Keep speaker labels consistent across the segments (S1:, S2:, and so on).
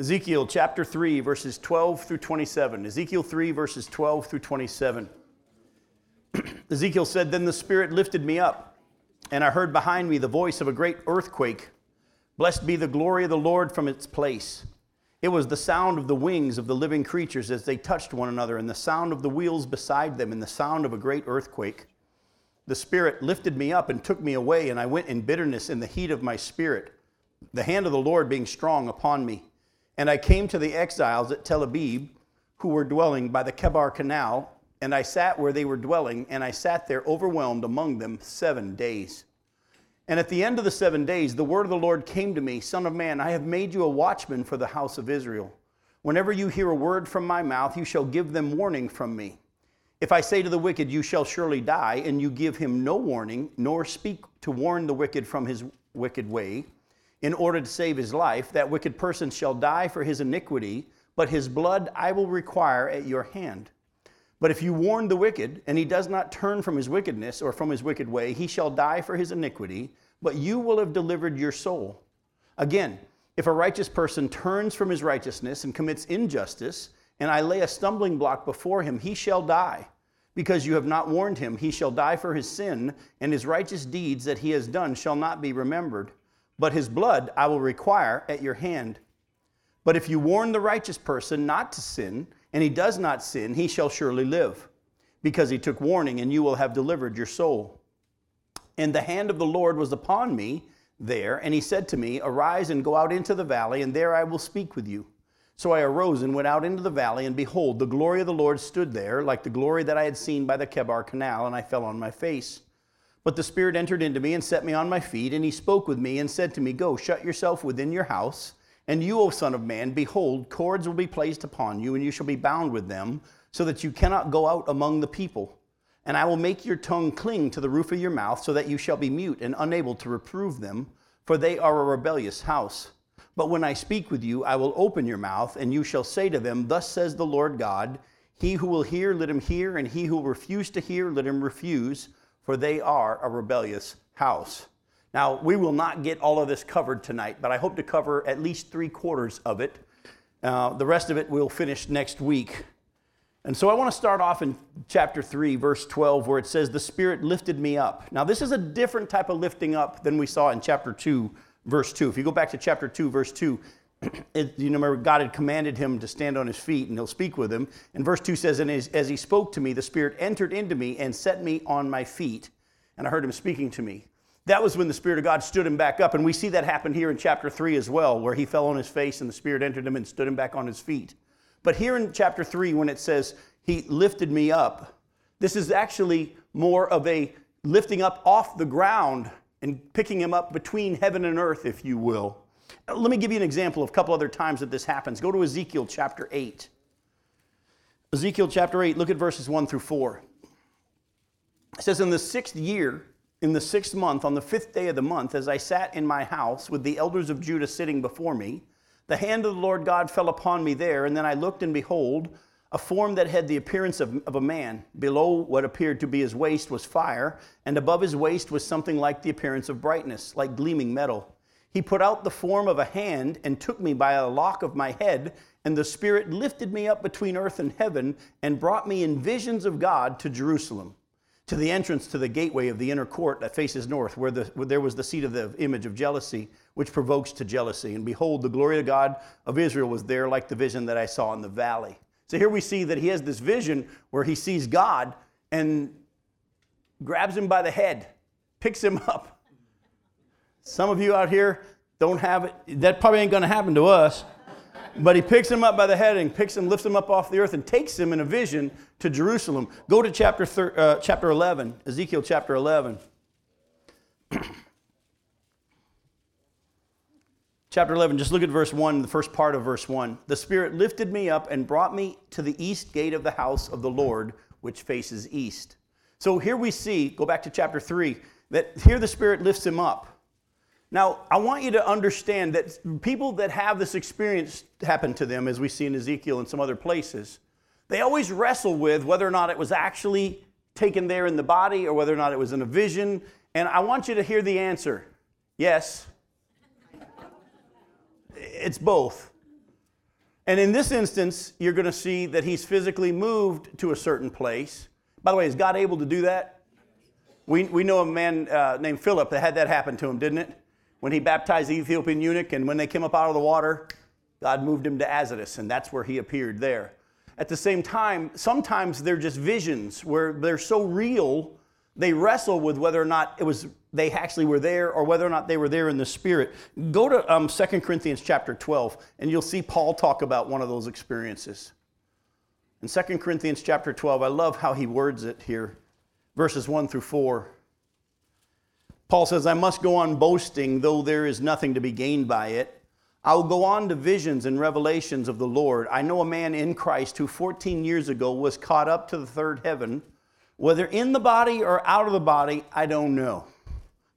S1: Ezekiel chapter 3, verses 12 through 27. Ezekiel 3, verses 12 through 27. Ezekiel said, Then the Spirit lifted me up, and I heard behind me the voice of a great earthquake. Blessed be the glory of the Lord from its place. It was the sound of the wings of the living creatures as they touched one another, and the sound of the wheels beside them, and the sound of a great earthquake. The Spirit lifted me up and took me away, and I went in bitterness in the heat of my spirit, the hand of the Lord being strong upon me. And I came to the exiles at Tel Abib, who were dwelling by the Kebar Canal, and I sat where they were dwelling, and I sat there overwhelmed among them seven days. And at the end of the seven days, the word of the Lord came to me Son of man, I have made you a watchman for the house of Israel. Whenever you hear a word from my mouth, you shall give them warning from me. If I say to the wicked, You shall surely die, and you give him no warning, nor speak to warn the wicked from his wicked way, in order to save his life, that wicked person shall die for his iniquity, but his blood I will require at your hand. But if you warn the wicked, and he does not turn from his wickedness or from his wicked way, he shall die for his iniquity, but you will have delivered your soul. Again, if a righteous person turns from his righteousness and commits injustice, and I lay a stumbling block before him, he shall die. Because you have not warned him, he shall die for his sin, and his righteous deeds that he has done shall not be remembered but his blood I will require at your hand. But if you warn the righteous person not to sin, and he does not sin, he shall surely live, because he took warning, and you will have delivered your soul. And the hand of the Lord was upon me there, and he said to me, Arise and go out into the valley, and there I will speak with you. So I arose and went out into the valley, and behold, the glory of the Lord stood there, like the glory that I had seen by the Kebar Canal, and I fell on my face. But the Spirit entered into me and set me on my feet, and he spoke with me and said to me, Go, shut yourself within your house. And you, O Son of Man, behold, cords will be placed upon you, and you shall be bound with them, so that you cannot go out among the people. And I will make your tongue cling to the roof of your mouth, so that you shall be mute and unable to reprove them, for they are a rebellious house. But when I speak with you, I will open your mouth, and you shall say to them, Thus says the Lord God, He who will hear, let him hear, and he who will refuse to hear, let him refuse for they are a rebellious house. Now, we will not get all of this covered tonight, but I hope to cover at least three quarters of it. Uh, the rest of it we'll finish next week. And so I want to start off in chapter 3, verse 12, where it says, The Spirit lifted me up. Now, this is a different type of lifting up than we saw in chapter 2, verse 2. If you go back to chapter 2, verse 2, it, you remember God had commanded him to stand on his feet and he'll speak with him. And verse 2 says, And as, as he spoke to me, the Spirit entered into me and set me on my feet. And I heard him speaking to me. That was when the Spirit of God stood him back up. And we see that happen here in chapter 3 as well, where he fell on his face and the Spirit entered him and stood him back on his feet. But here in chapter 3, when it says, He lifted me up, this is actually more of a lifting up off the ground and picking him up between heaven and earth, if you will. Let me give you an example of a couple other times that this happens. Go to Ezekiel chapter 8. Ezekiel chapter 8, look at verses 1 through 4. It says, In the sixth year, in the sixth month, on the fifth day of the month, as I sat in my house with the elders of Judah sitting before me, the hand of the Lord God fell upon me there, and then I looked, and behold, a form that had the appearance of, of a man. Below what appeared to be his waist was fire, and above his waist was something like the appearance of brightness, like gleaming metal. He put out the form of a hand and took me by a lock of my head, and the Spirit lifted me up between earth and heaven and brought me in visions of God to Jerusalem, to the entrance to the gateway of the inner court that faces north, where, the, where there was the seat of the image of jealousy, which provokes to jealousy. And behold, the glory of God of Israel was there, like the vision that I saw in the valley. So here we see that he has this vision where he sees God and grabs him by the head, picks him up some of you out here don't have it. That probably ain't going to happen to us. But he picks him up by the head and picks him, lifts him up off the earth, and takes him in a vision to Jerusalem. Go to chapter, thir- uh, chapter 11, Ezekiel chapter 11. chapter 11, just look at verse 1, the first part of verse 1. The Spirit lifted me up and brought me to the east gate of the house of the Lord, which faces east. So here we see, go back to chapter 3, that here the Spirit lifts him up. Now, I want you to understand that people that have this experience happen to them, as we see in Ezekiel and some other places, they always wrestle with whether or not it was actually taken there in the body or whether or not it was in a vision. And I want you to hear the answer yes. It's both. And in this instance, you're going to see that he's physically moved to a certain place. By the way, is God able to do that? We, we know a man uh, named Philip that had that happen to him, didn't it? When he baptized the Ethiopian eunuch, and when they came up out of the water, God moved him to Azotus, and that's where he appeared there. At the same time, sometimes they're just visions where they're so real, they wrestle with whether or not it was they actually were there or whether or not they were there in the spirit. Go to um, 2 Corinthians chapter 12, and you'll see Paul talk about one of those experiences. In 2 Corinthians chapter 12, I love how he words it here, verses 1 through 4. Paul says, I must go on boasting, though there is nothing to be gained by it. I will go on to visions and revelations of the Lord. I know a man in Christ who 14 years ago was caught up to the third heaven. Whether in the body or out of the body, I don't know.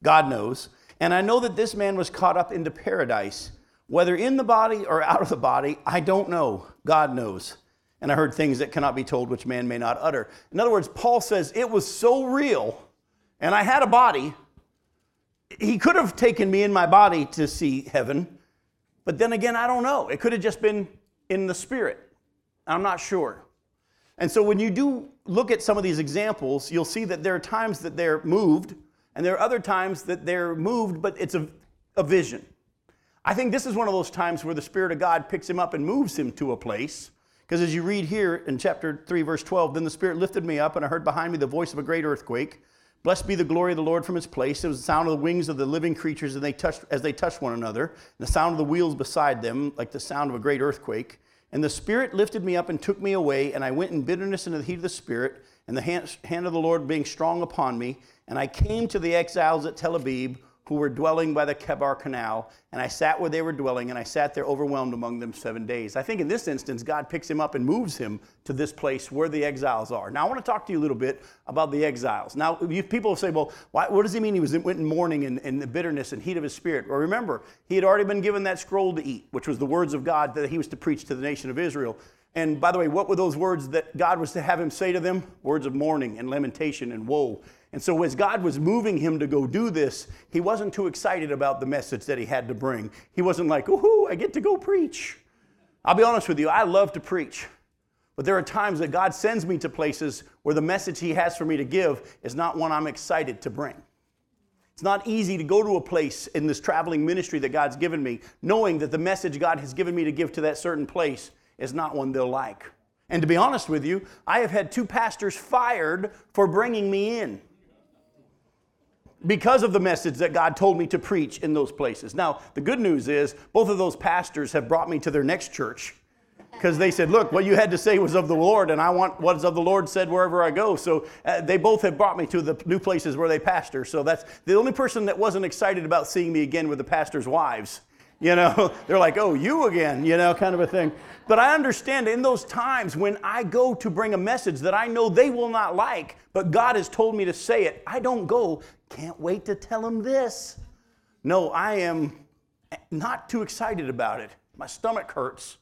S1: God knows. And I know that this man was caught up into paradise. Whether in the body or out of the body, I don't know. God knows. And I heard things that cannot be told, which man may not utter. In other words, Paul says it was so real, and I had a body. He could have taken me in my body to see heaven, but then again, I don't know. It could have just been in the spirit. I'm not sure. And so when you do look at some of these examples, you'll see that there are times that they're moved, and there are other times that they're moved, but it's a, a vision. I think this is one of those times where the Spirit of God picks him up and moves him to a place. Because as you read here in chapter 3, verse 12, then the Spirit lifted me up, and I heard behind me the voice of a great earthquake. Blessed be the glory of the Lord from his place. It was the sound of the wings of the living creatures and they touched, as they touched one another, and the sound of the wheels beside them, like the sound of a great earthquake. And the Spirit lifted me up and took me away, and I went in bitterness into the heat of the Spirit, and the hand, hand of the Lord being strong upon me. And I came to the exiles at Tel Aviv who were dwelling by the Kebar Canal, and I sat where they were dwelling, and I sat there overwhelmed among them seven days. I think in this instance, God picks him up and moves him to this place where the exiles are. Now, I want to talk to you a little bit about the exiles. Now, people say, well, why, what does he mean he was went in mourning and, and the bitterness and heat of his spirit? Well, remember, he had already been given that scroll to eat, which was the words of God that he was to preach to the nation of Israel. And by the way, what were those words that God was to have him say to them? Words of mourning and lamentation and woe. And so, as God was moving him to go do this, he wasn't too excited about the message that he had to bring. He wasn't like, ooh, I get to go preach. I'll be honest with you, I love to preach. But there are times that God sends me to places where the message he has for me to give is not one I'm excited to bring. It's not easy to go to a place in this traveling ministry that God's given me, knowing that the message God has given me to give to that certain place is not one they'll like. And to be honest with you, I have had two pastors fired for bringing me in because of the message that God told me to preach in those places. Now, the good news is both of those pastors have brought me to their next church because they said, Look, what you had to say was of the Lord, and I want what's of the Lord said wherever I go. So uh, they both have brought me to the new places where they pastor. So that's the only person that wasn't excited about seeing me again with the pastor's wives. You know, they're like, oh, you again, you know, kind of a thing. But I understand in those times when I go to bring a message that I know they will not like, but God has told me to say it, I don't go, can't wait to tell them this. No, I am not too excited about it. My stomach hurts.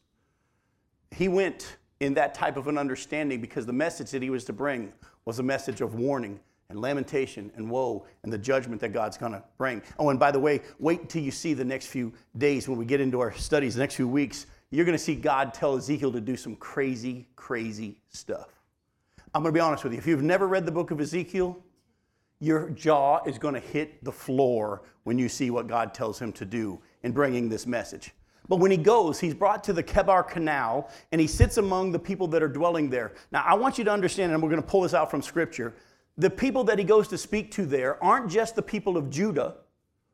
S1: He went in that type of an understanding because the message that he was to bring was a message of warning and lamentation and woe and the judgment that God's going to bring. Oh, and by the way, wait until you see the next few days when we get into our studies, the next few weeks. You're going to see God tell Ezekiel to do some crazy, crazy stuff. I'm going to be honest with you. If you've never read the book of Ezekiel, your jaw is going to hit the floor when you see what God tells him to do in bringing this message. But when he goes, he's brought to the Kebar Canal and he sits among the people that are dwelling there. Now, I want you to understand, and we're going to pull this out from scripture the people that he goes to speak to there aren't just the people of Judah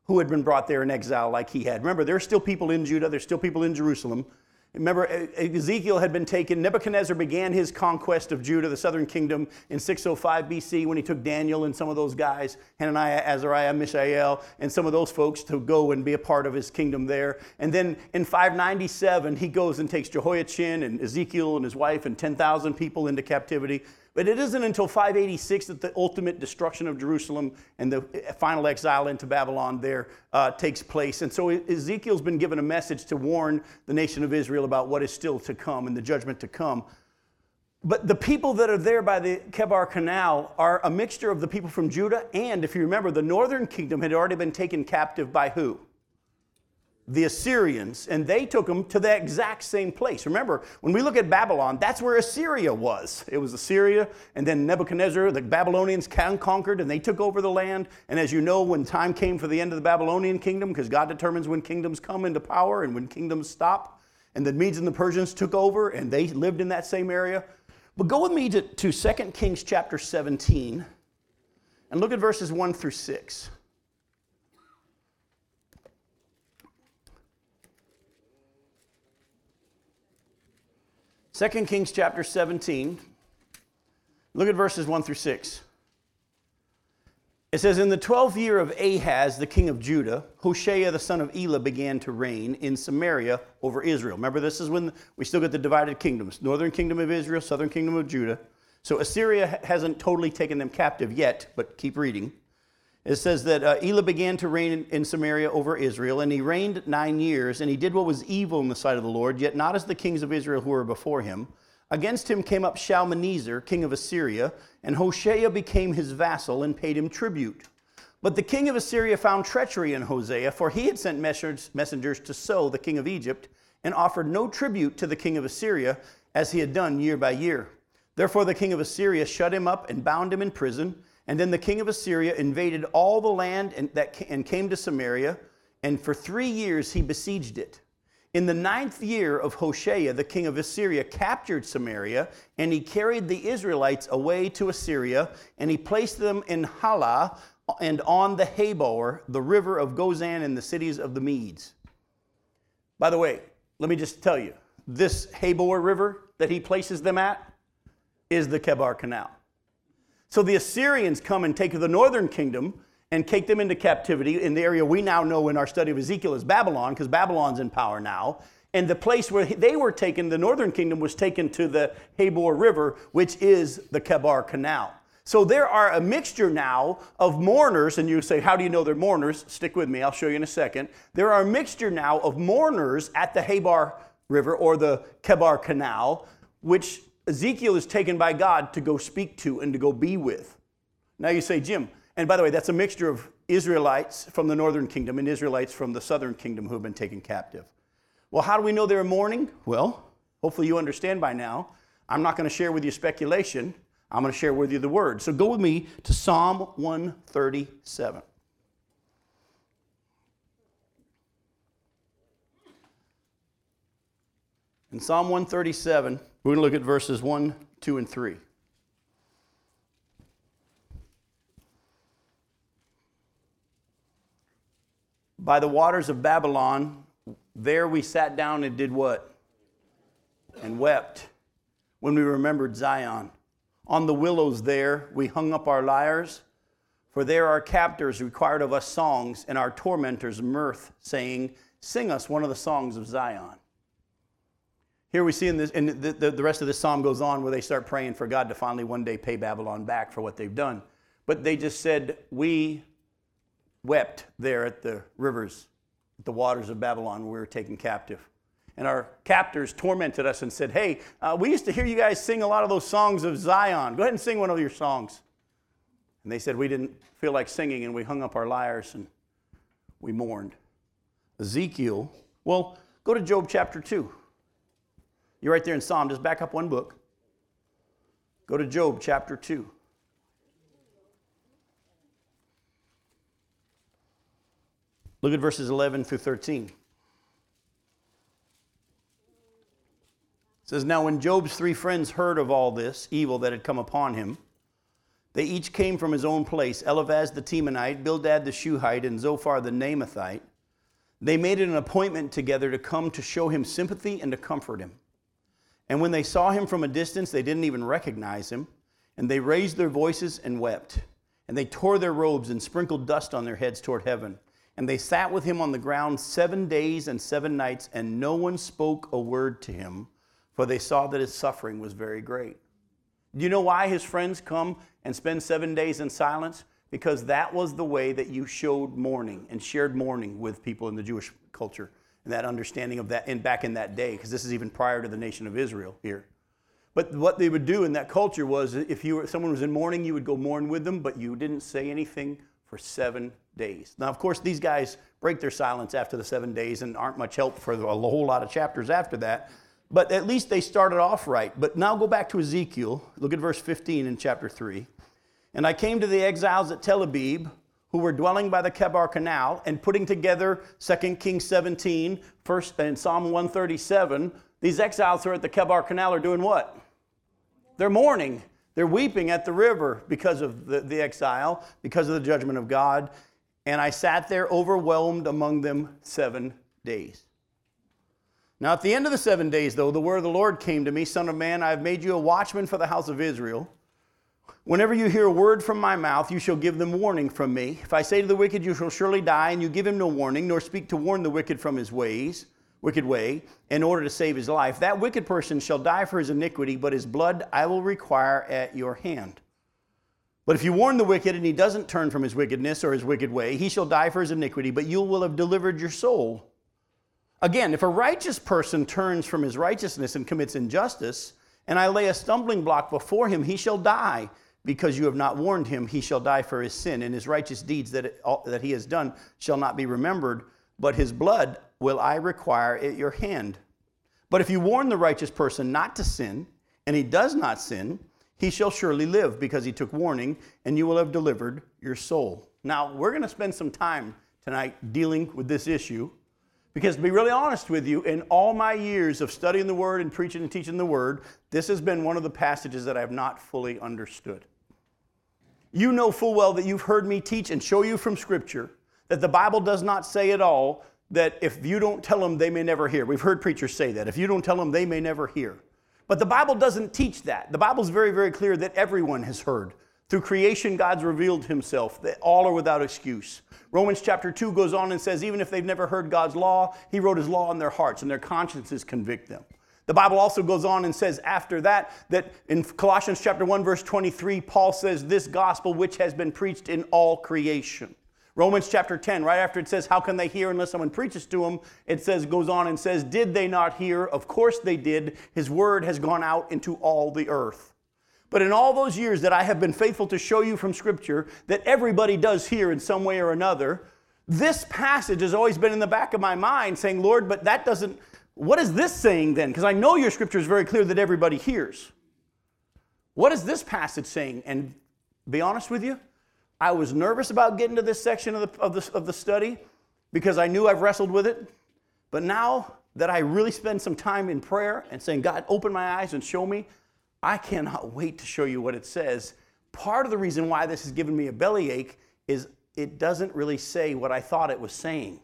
S1: who had been brought there in exile like he had. Remember, there's still people in Judah, there's still people in Jerusalem. Remember, Ezekiel had been taken. Nebuchadnezzar began his conquest of Judah, the southern kingdom, in 605 BC when he took Daniel and some of those guys, Hananiah, Azariah, Mishael, and some of those folks to go and be a part of his kingdom there. And then in 597, he goes and takes Jehoiachin and Ezekiel and his wife and 10,000 people into captivity. But it isn't until 586 that the ultimate destruction of Jerusalem and the final exile into Babylon there uh, takes place. And so Ezekiel's been given a message to warn the nation of Israel about what is still to come and the judgment to come. But the people that are there by the Kebar Canal are a mixture of the people from Judah, and if you remember, the northern kingdom had already been taken captive by who? The Assyrians, and they took them to the exact same place. Remember, when we look at Babylon, that's where Assyria was. It was Assyria, and then Nebuchadnezzar, the Babylonians conquered, and they took over the land. And as you know, when time came for the end of the Babylonian kingdom, because God determines when kingdoms come into power and when kingdoms stop, and the Medes and the Persians took over, and they lived in that same area. But go with me to, to 2 Kings chapter 17, and look at verses 1 through 6. 2 Kings chapter 17. Look at verses 1 through 6. It says, In the twelfth year of Ahaz, the king of Judah, Hoshea the son of Elah began to reign in Samaria over Israel. Remember, this is when we still get the divided kingdoms northern kingdom of Israel, southern kingdom of Judah. So Assyria hasn't totally taken them captive yet, but keep reading. It says that uh, Elah began to reign in, Samaria over Israel, and he reigned nine years, and he did what was evil in the sight of the Lord, yet not as the kings of Israel who were before him. Against him came up Shalmaneser, king of Assyria, and Hoshea became his vassal and paid him tribute. But the king of Assyria found treachery in Hoshea, for he had sent messengers to So, the king of Egypt, and offered no tribute to the king of Assyria, as he had done year by year. Therefore the king of Assyria shut him up and bound him in prison. And then the king of Assyria invaded all the land and, that, and came to Samaria, and for three years he besieged it. In the ninth year of Hoshea, the king of Assyria captured Samaria, and he carried the Israelites away to Assyria, and he placed them in Halah and on the Habor, the river of Gozan, and the cities of the Medes. By the way, let me just tell you this Habor river that he places them at is the Kebar Canal. So the Assyrians come and take the northern kingdom and take them into captivity in the area we now know in our study of Ezekiel as Babylon, because Babylon's in power now. And the place where they were taken, the northern kingdom, was taken to the Habor River, which is the Kebar Canal. So there are a mixture now of mourners, and you say, How do you know they're mourners? Stick with me, I'll show you in a second. There are a mixture now of mourners at the Habor River or the Kebar Canal, which Ezekiel is taken by God to go speak to and to go be with. Now you say, Jim, and by the way, that's a mixture of Israelites from the northern kingdom and Israelites from the southern kingdom who have been taken captive. Well, how do we know they're mourning? Well, hopefully you understand by now. I'm not going to share with you speculation. I'm going to share with you the word. So go with me to Psalm 137. In Psalm 137, we're going to look at verses 1, 2, and 3. By the waters of Babylon, there we sat down and did what? And wept when we remembered Zion. On the willows there we hung up our lyres, for there our captors required of us songs, and our tormentors mirth, saying, Sing us one of the songs of Zion. Here we see in this, and the, the, the, rest of this psalm goes on where they start praying for God to finally one day pay Babylon back for what they've done. But they just said, We wept there at the rivers, at the waters of Babylon where we were taken captive. And our captors tormented us and said, Hey, uh, we used to hear you guys sing a lot of those songs of Zion. Go ahead and sing one of your songs. And they said, We didn't feel like singing, and we hung up our lyres and we mourned. Ezekiel, well, go to Job chapter 2. You're right there in Psalm. Just back up one book. Go to Job chapter 2. Look at verses 11 through 13. It says, Now when Job's three friends heard of all this evil that had come upon him, they each came from his own place Eliphaz the Temanite, Bildad the Shuhite, and Zophar the Naamathite. They made an appointment together to come to show him sympathy and to comfort him. And when they saw him from a distance, they didn't even recognize him. And they raised their voices and wept. And they tore their robes and sprinkled dust on their heads toward heaven. And they sat with him on the ground seven days and seven nights, and no one spoke a word to him, for they saw that his suffering was very great. Do you know why his friends come and spend seven days in silence? Because that was the way that you showed mourning and shared mourning with people in the Jewish culture and that understanding of that in, back in that day, because this is even prior to the nation of Israel here. But what they would do in that culture was if you were, someone was in mourning, you would go mourn with them, but you didn't say anything for seven days. Now, of course, these guys break their silence after the seven days and aren't much help for a whole lot of chapters after that. But at least they started off right. But now go back to Ezekiel. Look at verse 15 in chapter 3. And I came to the exiles at Tel Abib, who were dwelling by the Chebar Canal, and putting together 2 Kings 17, first and Psalm 137. These exiles who are at the Chebar Canal are doing what? They're mourning. They're weeping at the river because of the, the exile, because of the judgment of God. And I sat there overwhelmed among them seven days. Now, at the end of the seven days, though, the word of the Lord came to me Son of man, I have made you a watchman for the house of Israel. Whenever you hear a word from my mouth, you shall give them warning from me. If I say to the wicked, You shall surely die, and you give him no warning, nor speak to warn the wicked from his ways, wicked way, in order to save his life, that wicked person shall die for his iniquity, but his blood I will require at your hand. But if you warn the wicked and he doesn't turn from his wickedness or his wicked way, he shall die for his iniquity, but you will have delivered your soul. Again, if a righteous person turns from his righteousness and commits injustice, and I lay a stumbling block before him, he shall die. Because you have not warned him, he shall die for his sin, and his righteous deeds that, it, that he has done shall not be remembered, but his blood will I require at your hand. But if you warn the righteous person not to sin, and he does not sin, he shall surely live because he took warning, and you will have delivered your soul. Now, we're going to spend some time tonight dealing with this issue because, to be really honest with you, in all my years of studying the Word and preaching and teaching the Word, this has been one of the passages that I have not fully understood. You know full well that you've heard me teach and show you from Scripture that the Bible does not say at all that if you don't tell them, they may never hear. We've heard preachers say that. If you don't tell them, they may never hear. But the Bible doesn't teach that. The Bible is very, very clear that everyone has heard. Through creation, God's revealed himself, that all are without excuse. Romans chapter 2 goes on and says, even if they've never heard God's law, he wrote his law in their hearts, and their consciences convict them. The Bible also goes on and says after that, that in Colossians chapter 1, verse 23, Paul says, This gospel which has been preached in all creation. Romans chapter 10, right after it says, How can they hear unless someone preaches to them? It says, goes on and says, Did they not hear? Of course they did. His word has gone out into all the earth. But in all those years that I have been faithful to show you from Scripture that everybody does hear in some way or another, this passage has always been in the back of my mind saying, Lord, but that doesn't, what is this saying then? Because I know your Scripture is very clear that everybody hears. What is this passage saying? And be honest with you, I was nervous about getting to this section of the, of the, of the study because I knew I've wrestled with it. But now that I really spend some time in prayer and saying, God, open my eyes and show me, I cannot wait to show you what it says. Part of the reason why this has given me a bellyache is it doesn't really say what I thought it was saying.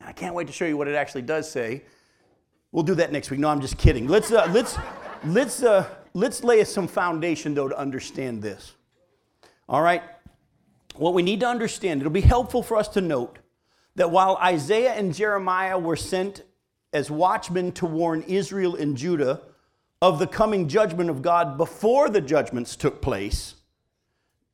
S1: And I can't wait to show you what it actually does say. We'll do that next week. No, I'm just kidding. Let's, uh, let's, let's, uh, let's lay some foundation, though, to understand this. All right? what we need to understand, it'll be helpful for us to note that while Isaiah and Jeremiah were sent as watchmen to warn Israel and Judah of the coming judgment of God before the judgments took place,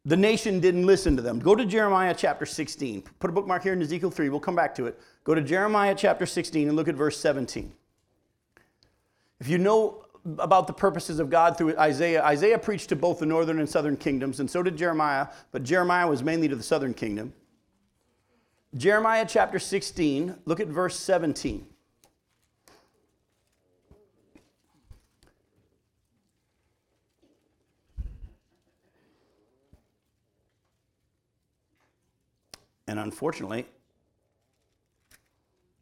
S1: the nation didn't listen to them. Go to Jeremiah chapter 16. Put a bookmark here in Ezekiel 3. We'll come back to it. Go to Jeremiah chapter 16 and look at verse 17. If you know about the purposes of God through Isaiah. Isaiah preached to both the northern and southern kingdoms, and so did Jeremiah, but Jeremiah was mainly to the southern kingdom. Jeremiah chapter 16, look at verse 17. And unfortunately,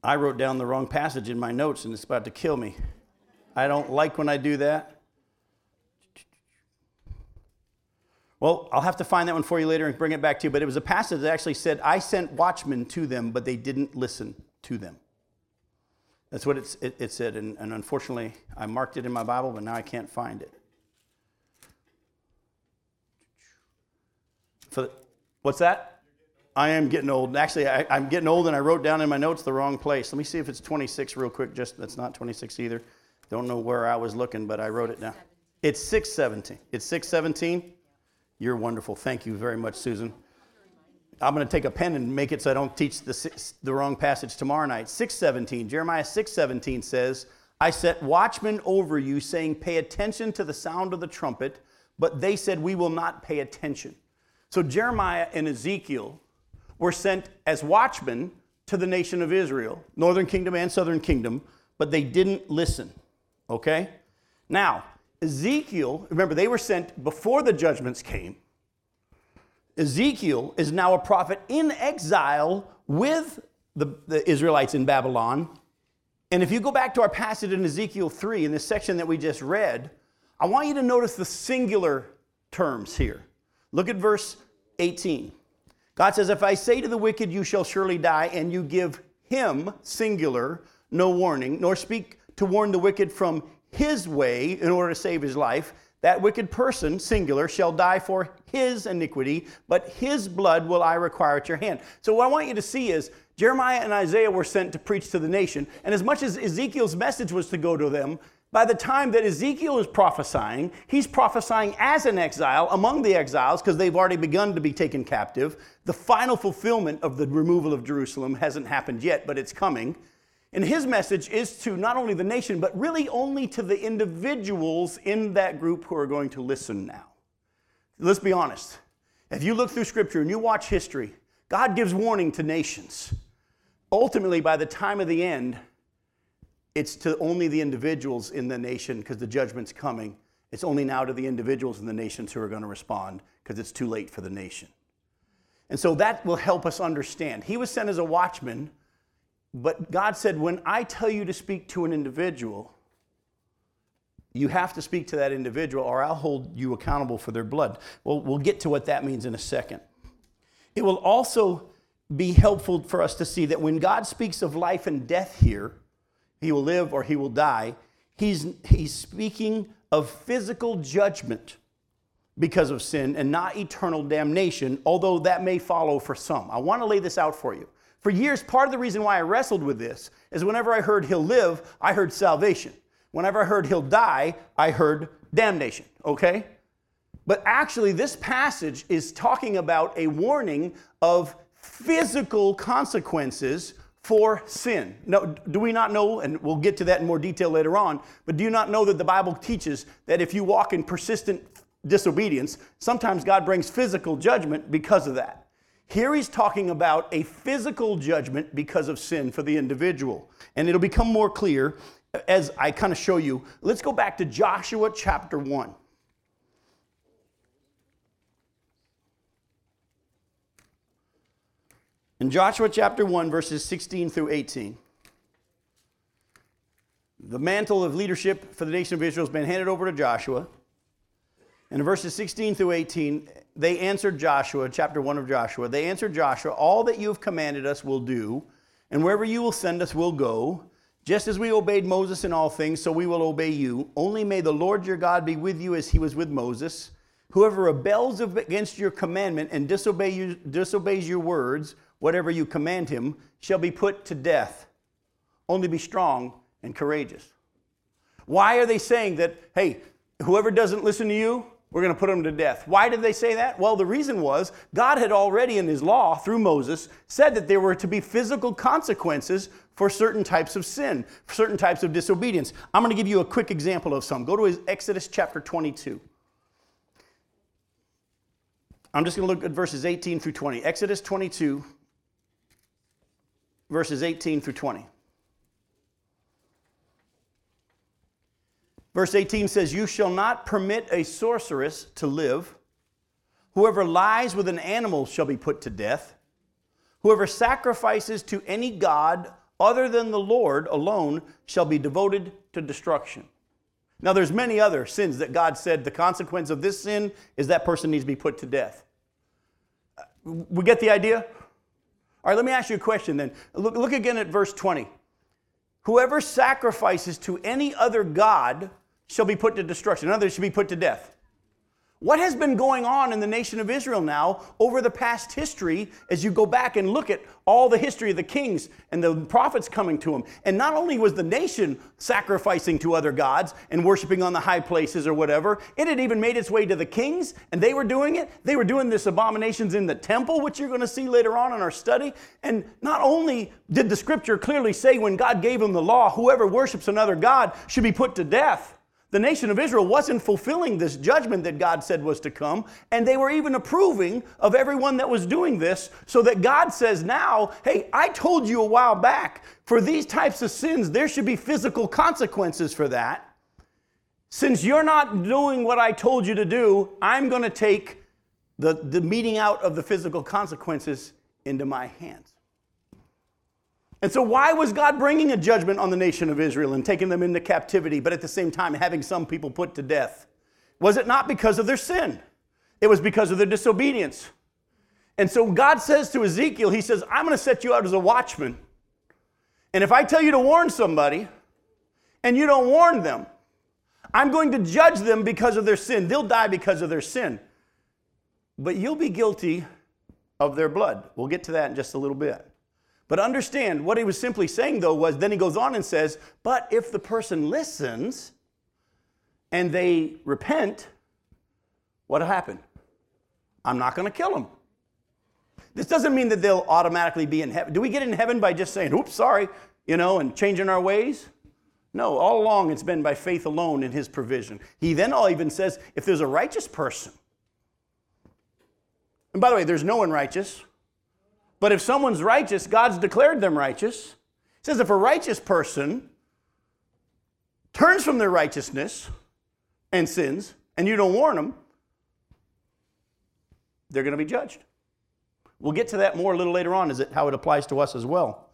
S1: I wrote down the wrong passage in my notes and it's about to kill me. I don't like when I do that. Well, I'll have to find that one for you later and bring it back to you. But it was a passage that actually said, I sent watchmen to them, but they didn't listen to them. That's what it, it said. And, and unfortunately, I marked it in my Bible, but now I can't find it. For, what's that? I am getting old. Actually, I, am getting old, and I wrote down in my notes the wrong place. Let me see if it's 26 real quick. Just that's not 26 either. Don't know where I was looking, but I wrote it down. It's 617. It's 617. You're wonderful. Thank you very much, Susan. I'm going to take a pen and make it so I don't teach the, the wrong passage tomorrow night. 617. Jeremiah 617 says, I set watchmen over you, saying, Pay attention to the sound of the trumpet. But they said, We will not pay attention. So Jeremiah and Ezekiel were sent as watchmen to the nation of Israel, northern kingdom and southern kingdom, but they didn't listen. Okay? Now, Ezekiel, remember, they were sent before the judgments came. Ezekiel is now a prophet in exile with the, the Israelites in Babylon. And if you go back to our passage in Ezekiel 3, in this section that we just read, I want you to notice the singular terms here. Look at verse 18. God says, If I say to the wicked, You shall surely die, and you give him, singular, no warning, nor speak to warn the wicked from his way in order to save his life, that wicked person, singular, shall die for his iniquity, but his blood will I require at your hand. So, what I want you to see is Jeremiah and Isaiah were sent to preach to the nation, and as much as Ezekiel's message was to go to them, by the time that Ezekiel is prophesying, he's prophesying as an exile among the exiles because they've already begun to be taken captive. The final fulfillment of the removal of Jerusalem hasn't happened yet, but it's coming. And his message is to not only the nation, but really only to the individuals in that group who are going to listen now. Let's be honest. If you look through scripture and you watch history, God gives warning to nations. Ultimately, by the time of the end, it's to only the individuals in the nation because the judgment's coming. It's only now to the individuals in the nations who are going to respond because it's too late for the nation. And so that will help us understand. He was sent as a watchman but God said, when I tell you to speak to an individual, you have to speak to that individual or I'll hold you accountable for their blood. Well, we'll get to what that means in a second. It will also be helpful for us to see that when God speaks of life and death here, he will live or he will die, he's, he's speaking of physical judgment because of sin and not eternal damnation, although that may follow for some. I want to lay this out for you. For years, part of the reason why I wrestled with this is whenever I heard he'll live, I heard salvation. Whenever I heard he'll die, I heard damnation, okay? But actually, this passage is talking about a warning of physical consequences for sin. No, do we not know, and we'll get to that in more detail later on, but do you not know that the Bible teaches that if you walk in persistent disobedience, sometimes God brings physical judgment because of that? Here he's talking about a physical judgment because of sin for the individual. And it'll become more clear as I kind of show you. Let's go back to Joshua chapter 1. In Joshua chapter 1, verses 16 through 18, the mantle of leadership for the nation of Israel has been handed over to Joshua. And in verses 16 through 18, they answered Joshua, chapter 1 of Joshua, they answered Joshua, All that you have commanded us will do, and wherever you will send us, we'll go. Just as we obeyed Moses in all things, so we will obey you. Only may the Lord your God be with you as he was with Moses. Whoever rebels against your commandment and disobeys your words, whatever you command him, shall be put to death. Only be strong and courageous. Why are they saying that, hey, whoever doesn't listen to you, we're going to put them to death. Why did they say that? Well, the reason was God had already in his law through Moses said that there were to be physical consequences for certain types of sin, certain types of disobedience. I'm going to give you a quick example of some. Go to Exodus chapter 22. I'm just going to look at verses 18 through 20. Exodus 22, verses 18 through 20. Verse 18 says, You shall not permit a sorceress to live. Whoever lies with an animal shall be put to death. Whoever sacrifices to any god other than the Lord alone shall be devoted to destruction. Now, there's many other sins that God said the consequence of this sin is that person needs to be put to death. We get the idea? All right, let me ask you a question then. Look, look again at verse 20. Whoever sacrifices to any other God shall be put to destruction. Another shall be put to death. What has been going on in the nation of Israel now over the past history as you go back and look at all the history of the kings and the prophets coming to them? And not only was the nation sacrificing to other gods and worshiping on the high places or whatever, it had even made its way to the kings and they were doing it. They were doing this abominations in the temple, which you're going to see later on in our study. And not only did the scripture clearly say when God gave them the law, whoever worships another God should be put to death. The nation of Israel wasn't fulfilling this judgment that God said was to come, and they were even approving of everyone that was doing this, so that God says now, hey, I told you a while back, for these types of sins, there should be physical consequences for that. Since you're not doing what I told you to do, I'm going to take the, the meting out of the physical consequences into my hands. And so, why was God bringing a judgment on the nation of Israel and taking them into captivity, but at the same time having some people put to death? Was it not because of their sin? It was because of their disobedience. And so, God says to Ezekiel, He says, I'm going to set you out as a watchman. And if I tell you to warn somebody and you don't warn them, I'm going to judge them because of their sin. They'll die because of their sin. But you'll be guilty of their blood. We'll get to that in just a little bit. But understand what he was simply saying, though, was then he goes on and says, But if the person listens and they repent, what'll happen? I'm not going to kill them. This doesn't mean that they'll automatically be in heaven. Do we get in heaven by just saying, oops, sorry, you know, and changing our ways? No, all along it's been by faith alone in his provision. He then all even says, if there's a righteous person, and by the way, there's no one righteous. But if someone's righteous, God's declared them righteous. He says if a righteous person turns from their righteousness and sins, and you don't warn them, they're going to be judged. We'll get to that more a little later on, is it how it applies to us as well.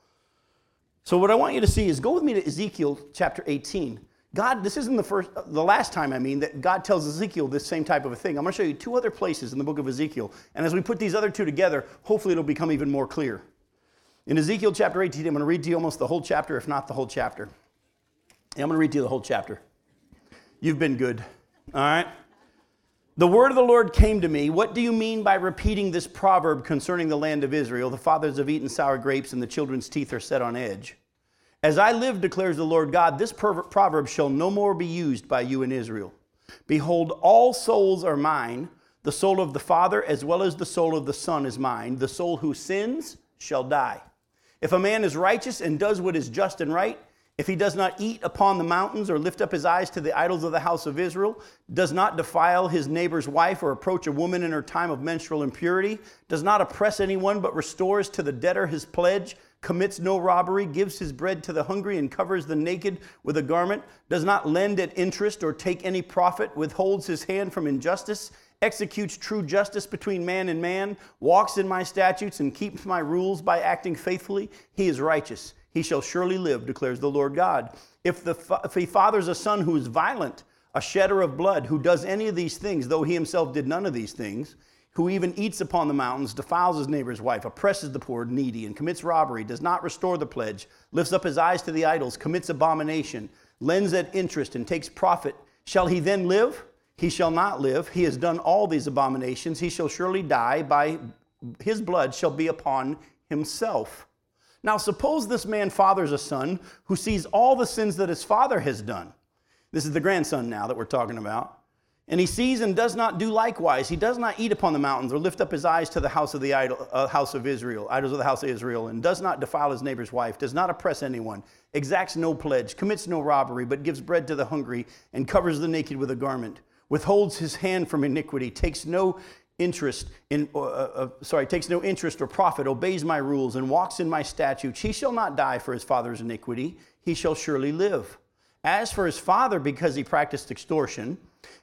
S1: So what I want you to see is go with me to Ezekiel chapter 18. God, this isn't the first, the last time, I mean, that God tells Ezekiel this same type of a thing. I'm going to show you two other places in the book of Ezekiel. And as we put these other two together, hopefully it'll become even more clear. In Ezekiel chapter 18, I'm going to read to you almost the whole chapter, if not the whole chapter. I'm going to read to you the whole chapter. You've been good. All right? The word of the Lord came to me. What do you mean by repeating this proverb concerning the land of Israel? The fathers have eaten sour grapes, and the children's teeth are set on edge. As I live, declares the Lord God, this proverb shall no more be used by you in Israel. Behold, all souls are mine. The soul of the Father as well as the soul of the Son is mine. The soul who sins shall die. If a man is righteous and does what is just and right, if he does not eat upon the mountains or lift up his eyes to the idols of the house of Israel, does not defile his neighbor's wife or approach a woman in her time of menstrual impurity, does not oppress anyone but restores to the debtor his pledge, commits no robbery, gives his bread to the hungry, and covers the naked with a garment, does not lend at interest or take any profit, withholds his hand from injustice, executes true justice between man and man, walks in my statutes, and keeps my rules by acting faithfully, he is righteous. He shall surely live, declares the Lord God. If, the, if he fathers a son who is violent, a shedder of blood, who does any of these things, though he himself did none of these things, who even eats upon the mountains, defiles his neighbor's wife, oppresses the poor and needy, and commits robbery, does not restore the pledge, lifts up his eyes to the idols, commits abomination, lends at interest, and takes profit, shall he then live? He shall not live. He has done all these abominations. He shall surely die. By his blood shall be upon himself. Now, suppose this man fathers a son who sees all the sins that his father has done. This is the grandson now that we're talking about and he sees and does not do likewise. He does not eat upon the mountains or lift up his eyes to the house of the idol, uh, house of Israel, idols of the house of Israel, and does not defile his neighbor's wife, does not oppress anyone, exacts no pledge, commits no robbery, but gives bread to the hungry and covers the naked with a garment, withholds his hand from iniquity, takes no interest in uh, uh, sorry takes no interest or profit obeys my rules and walks in my statutes. He shall not die for his father's iniquity. He shall surely live. As for his father because he practiced extortion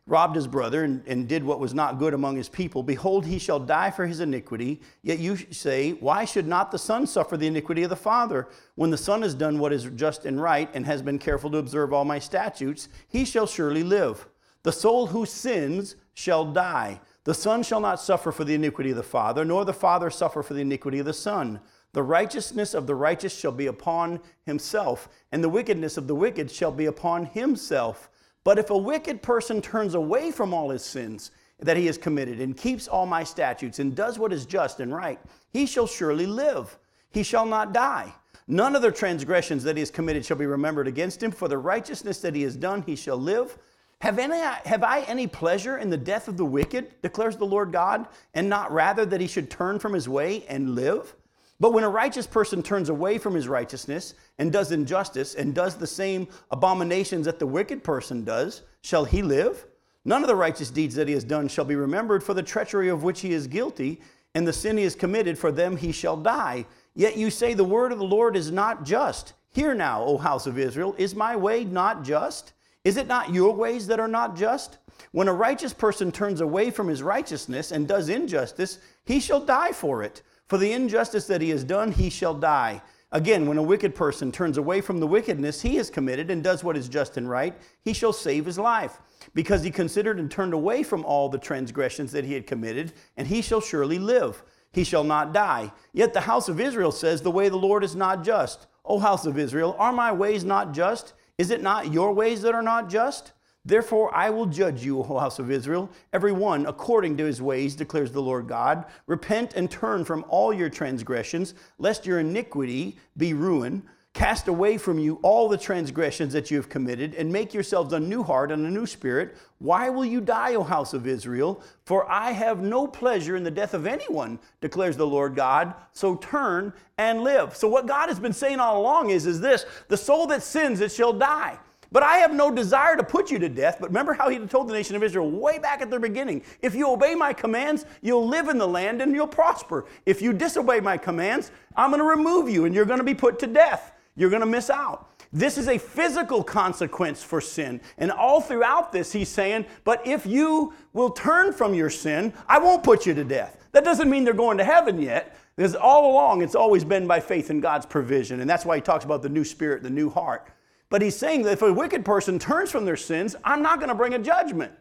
S1: robbed his brother and, and, did what was not good among his people, behold, he shall die for his iniquity. Yet you say, Why should not the son suffer the iniquity of the father? When the son has done what is just and right and has been careful to observe all my statutes, he shall surely live. The soul who sins shall die. The son shall not suffer for the iniquity of the father, nor the father suffer for the iniquity of the son. The righteousness of the righteous shall be upon himself, and the wickedness of the wicked shall be upon himself. But if a wicked person turns away from all his sins that he has committed and keeps all my statutes and does what is just and right, he shall surely live. He shall not die. None of the transgressions that he has committed shall be remembered against him. For the righteousness that he has done, he shall live. Have, any, have I any pleasure in the death of the wicked, declares the Lord God, and not rather that he should turn from his way and live? But when a righteous person turns away from his righteousness and does injustice and does the same abominations that the wicked person does, shall he live? None of the righteous deeds that he has done shall be remembered for the treachery of which he is guilty, and the sin he has committed, for them he shall die. Yet you say, The word of the Lord is not just. Hear now, O house of Israel, is my way not just? Is it not your ways that are not just? When a righteous person turns away from his righteousness and does injustice, he shall die for it. For the injustice that he has done, he shall die. Again, when a wicked person turns away from the wickedness he has committed and does what is just and right, he shall save his life, because he considered and turned away from all the transgressions that he had committed, and he shall surely live. He shall not die. Yet the house of Israel says, The way of the Lord is not just. O house of Israel, are my ways not just? Is it not your ways that are not just? Therefore, I will judge you, O house of Israel, every one according to his ways, declares the Lord God. Repent and turn from all your transgressions, lest your iniquity be ruin. Cast away from you all the transgressions that you have committed, and make yourselves a new heart and a new spirit. Why will you die, O house of Israel? For I have no pleasure in the death of anyone, declares the Lord God. So turn and live. So, what God has been saying all along is, is this the soul that sins, it shall die. But I have no desire to put you to death. But remember how he told the nation of Israel way back at the beginning if you obey my commands, you'll live in the land and you'll prosper. If you disobey my commands, I'm going to remove you and you're going to be put to death. You're going to miss out. This is a physical consequence for sin. And all throughout this, he's saying, But if you will turn from your sin, I won't put you to death. That doesn't mean they're going to heaven yet. Because all along, it's always been by faith in God's provision. And that's why he talks about the new spirit, the new heart. But he's saying that if a wicked person turns from their sins, I'm not going to bring a judgment.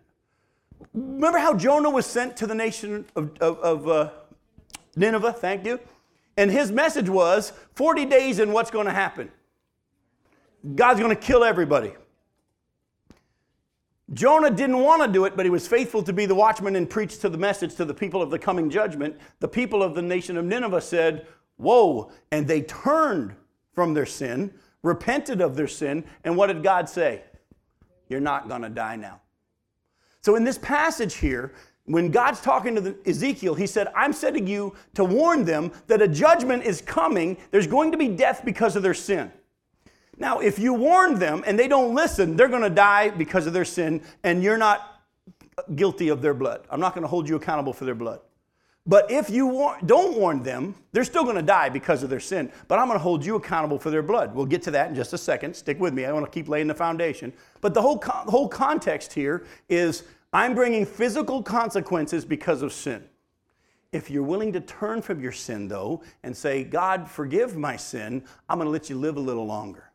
S1: Remember how Jonah was sent to the nation of, of, of uh, Nineveh? Thank you. And his message was 40 days and what's going to happen? God's going to kill everybody. Jonah didn't want to do it, but he was faithful to be the watchman and preach to the message to the people of the coming judgment. The people of the nation of Nineveh said, Whoa, and they turned from their sin repented of their sin, and what did God say? You're not going to die now. So, in this passage here, when God's talking to the, Ezekiel, he said, I'm sending you to warn them that a judgment is coming. There's going to be death because of their sin. Now, if you warn them and they don't listen, they're going to die because of their sin, and you're not guilty of their blood. I'm not going to hold you accountable for their blood. But if you war- don't warn them, they're still going to die because of their sin. But I'm going to hold you accountable for their blood. We'll get to that in just a second. Stick with me. I want to keep laying the foundation. But the whole, co- whole context here is I'm bringing physical consequences because of sin. If you're willing to turn from your sin, though, and say, God, forgive my sin, I'm going to let you live a little longer.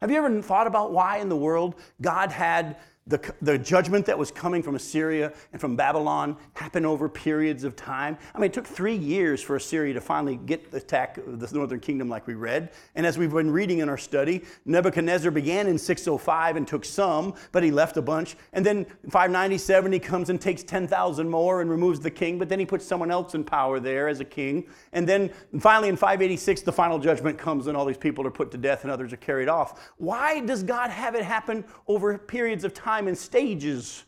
S1: Have you ever thought about why in the world God had the, the judgment that was coming from Assyria and from Babylon happened over periods of time. I mean, it took three years for Assyria to finally get the attack of the northern kingdom, like we read. And as we've been reading in our study, Nebuchadnezzar began in 605 and took some, but he left a bunch. And then 597, he comes and takes 10,000 more and removes the king, but then he puts someone else in power there as a king. And then finally in 586, the final judgment comes and all these people are put to death and others are carried off. Why does God have it happen over periods of time? Time in stages.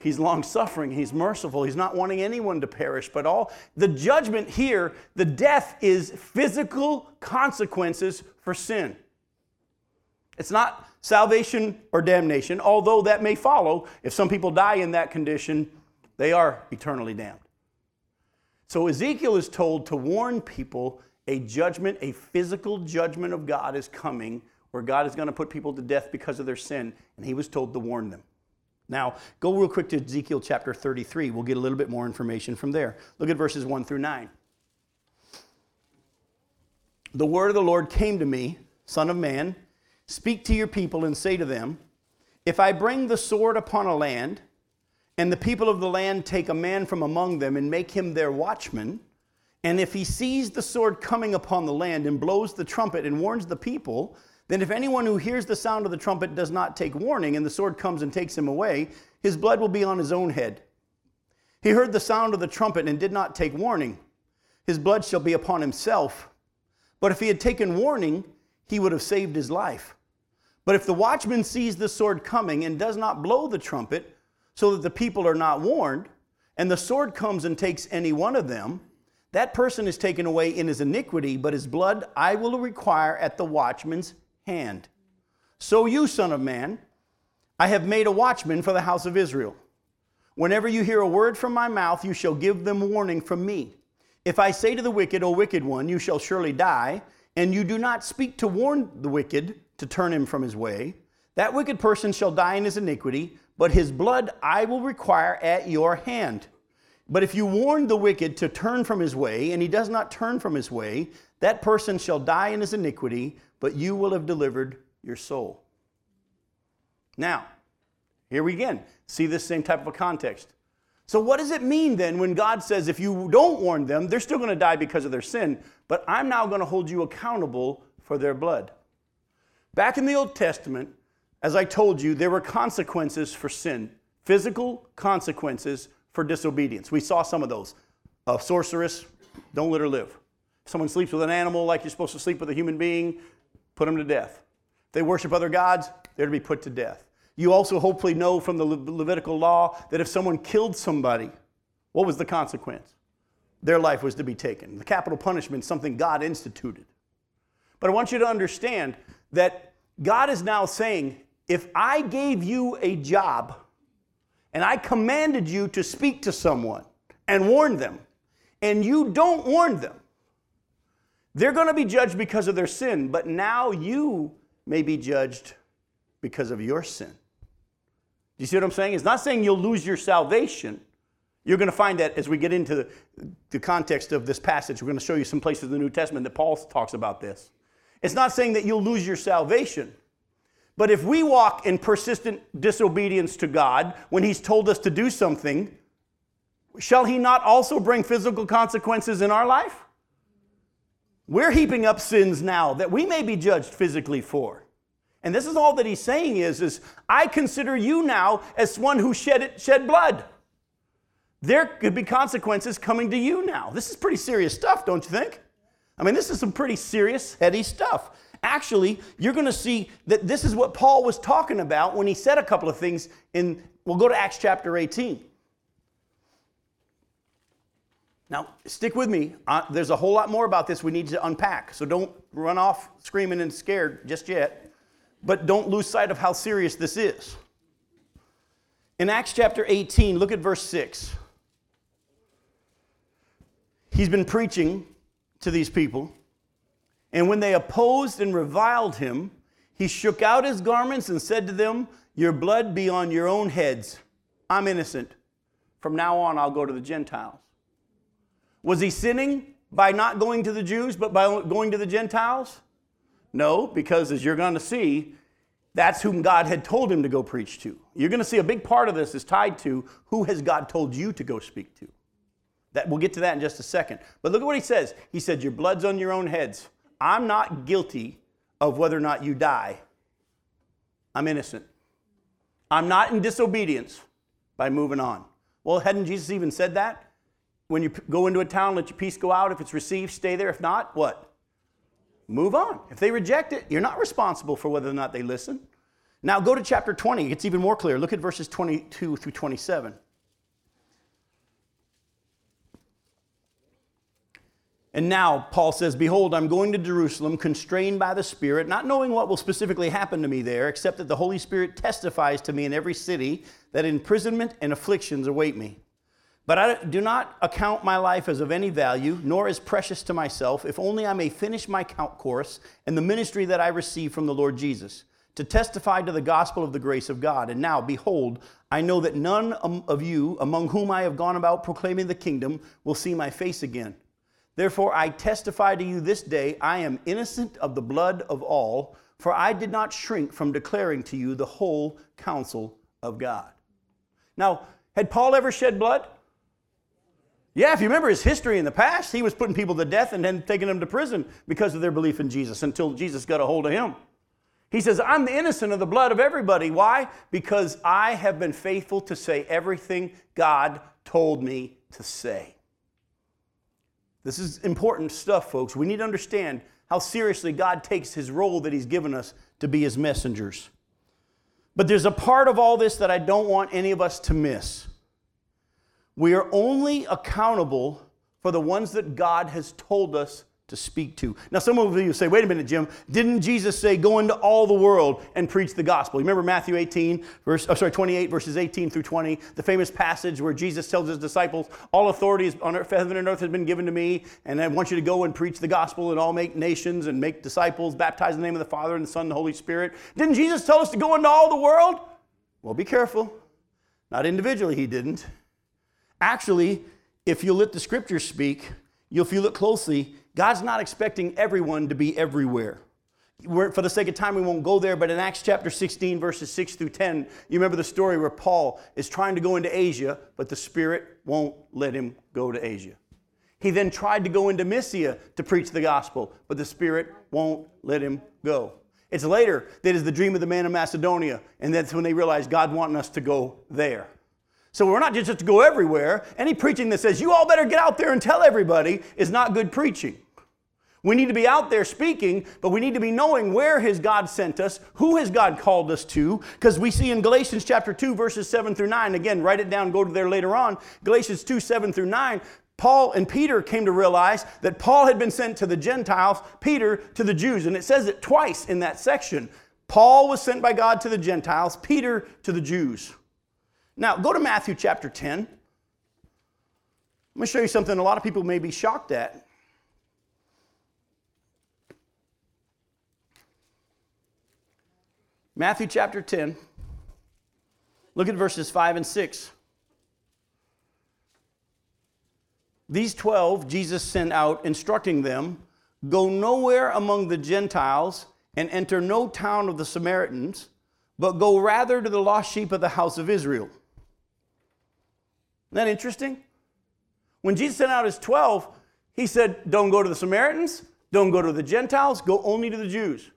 S1: He's long suffering, he's merciful, he's not wanting anyone to perish, but all the judgment here, the death is physical consequences for sin. It's not salvation or damnation, although that may follow. If some people die in that condition, they are eternally damned. So Ezekiel is told to warn people a judgment, a physical judgment of God is coming where God is going to put people to death because of their sin, and he was told to warn them. Now, go real quick to Ezekiel chapter 33. We'll get a little bit more information from there. Look at verses 1 through 9. The word of the Lord came to me, Son of man, speak to your people and say to them, If I bring the sword upon a land, and the people of the land take a man from among them and make him their watchman, and if he sees the sword coming upon the land and blows the trumpet and warns the people, then if anyone who hears the sound of the trumpet does not take warning, and the sword comes and takes him away, his blood will be on his own head. He heard the sound of the trumpet and did not take warning. His blood shall be upon himself. But if he had taken warning, he would have saved his life. But if the watchman sees the sword coming and does not blow the trumpet, so that the people are not warned, and the sword comes and takes any one of them, that person is taken away in his iniquity, but his blood I will require at the watchman's hand. So you, Son of Man, I have made a watchman for the house of Israel. Whenever you hear a word from my mouth, you shall give them warning from me. If I say to the wicked, O wicked one, you shall surely die, and you do not speak to warn the wicked to turn him from his way, that wicked person shall die in his iniquity, but his blood I will require at your hand. But if you warn the wicked to turn from his way, and he does not turn from his way, that person shall die in his iniquity, but you will have delivered your soul. Now, here we again see this same type of a context. So, what does it mean then when God says if you don't warn them, they're still going to die because of their sin, but I'm now going to hold you accountable for their blood? Back in the Old Testament, as I told you, there were consequences for sin, physical consequences for disobedience. We saw some of those. A sorceress, don't let her live. Someone sleeps with an animal like you're supposed to sleep with a human being, put them to death. If they worship other gods, they're to be put to death. You also hopefully know from the Le- Levitical law that if someone killed somebody, what was the consequence? Their life was to be taken. The capital punishment, something God instituted. But I want you to understand that God is now saying, if I gave you a job and I commanded you to speak to someone and warn them, and you don't warn them, they're going to be judged because of their sin, but now you may be judged because of your sin. Do you see what I'm saying? It's not saying you'll lose your salvation. You're going to find that as we get into the, context of this passage. We're going to show you some places in the New Testament that Paul talks about this. It's not saying that you'll lose your salvation. But if we walk in persistent disobedience to God when He's told us to do something, shall He not also bring physical consequences in our life? We're heaping up sins now that we may be judged physically for. And this is all that he's saying is, is I consider you now as one who shed, it, shed blood. There could be consequences coming to you now. This is pretty serious stuff, don't you think? I mean, this is some pretty serious, heady stuff. Actually, you're going to see that this is what Paul was talking about when he said a couple of things in, we'll go to Acts chapter 18. Now, stick with me. Uh, there's a whole lot more about this we need to unpack, so don't run off screaming and scared just yet. But don't lose sight of how serious this is. In Acts chapter 18, look at verse 6. He's been preaching to these people. And when they opposed and reviled him, he shook out his garments and said to them, Your blood be on your own heads. I'm innocent. From now on, I'll go to the Gentiles. Was he sinning by not going to the Jews, but by going to the Gentiles? No, because as you're going to see, that's whom God had told him to go preach to. You're going to see a big part of this is tied to who has God told you to go speak to. That we'll get to that in just a second. But look at what he says. He said, "Your blood's on your own heads." I'm not guilty of whether or not you die. I'm innocent. I'm not in disobedience by moving on. Well, hadn't Jesus even said that? When you go into a town, let your peace go out. If it's received, stay there. If not, what? Move on. If they reject it, you're not responsible for whether or not they listen. Now go to chapter 20. It's even more clear. Look at verses 22 through 27. And now Paul says, Behold, I'm going to Jerusalem, constrained by the Spirit, not knowing what will specifically happen to me there, except that the Holy Spirit testifies to me in every city that imprisonment and afflictions await me. But I do not account my life as of any value, nor as precious to myself, if only I may finish my count course and the ministry that I receive from the Lord Jesus, to testify to the gospel of the grace of God. And now, behold, I know that none of you among whom I have gone about proclaiming the kingdom will see my face again. Therefore, I testify to you this day I am innocent of the blood of all, for I did not shrink from declaring to you the whole counsel of God. Now, had Paul ever shed blood? Yeah, if you remember his history in the past, he was putting people to death and then taking them to prison because of their belief in Jesus until Jesus got a hold of him. He says, I'm the innocent of the blood of everybody. Why? Because I have been faithful to say everything God told me to say. This is important stuff, folks. We need to understand how seriously God takes his role that he's given us to be his messengers. But there's a part of all this that I don't want any of us to miss. We are only accountable for the ones that God has told us to speak to. Now, some of you say, wait a minute, Jim, didn't Jesus say, go into all the world and preach the gospel? You remember Matthew 18, verse, oh, sorry, 28, verses 18 through 20, the famous passage where Jesus tells his disciples, all authority on earth, heaven and earth has been given to me, and I want you to go and preach the gospel and all make nations and make disciples, baptize in the name of the Father and the Son and the Holy Spirit. Didn't Jesus tell us to go into all the world? Well, be careful. Not individually, he didn't. Actually, if you let the scriptures speak, you'll feel it closely God's not expecting everyone to be everywhere. We're, for the sake of time, we won't go there, but in Acts chapter 16, verses 6 through 10, you remember the story where Paul is trying to go into Asia, but the Spirit won't let him go to Asia. He then tried to go into Mysia to preach the gospel, but the Spirit won't let him go. It's later that is the dream of the man of Macedonia, and that's when they realize God wanting us to go there. So we're not just to go everywhere. Any preaching that says, you all better get out there and tell everybody, is not good preaching. We need to be out there speaking, but we need to be knowing where has God sent us, who has God called us to, because we see in Galatians chapter 2, verses 7 through 9, again, write it down, go to there later on. Galatians 2, 7 through 9, Paul and Peter came to realize that Paul had been sent to the Gentiles, Peter to the Jews. And it says it twice in that section. Paul was sent by God to the Gentiles, Peter to the Jews. Now, go to Matthew chapter 10. I'm going to show you something a lot of people may be shocked at. Matthew chapter 10. Look at verses 5 and 6. These 12 Jesus sent out, instructing them Go nowhere among the Gentiles and enter no town of the Samaritans, but go rather to the lost sheep of the house of Israel. Isn't that interesting? When Jesus sent out his 12, he said, Don't go to the Samaritans, don't go to the Gentiles, go only to the Jews.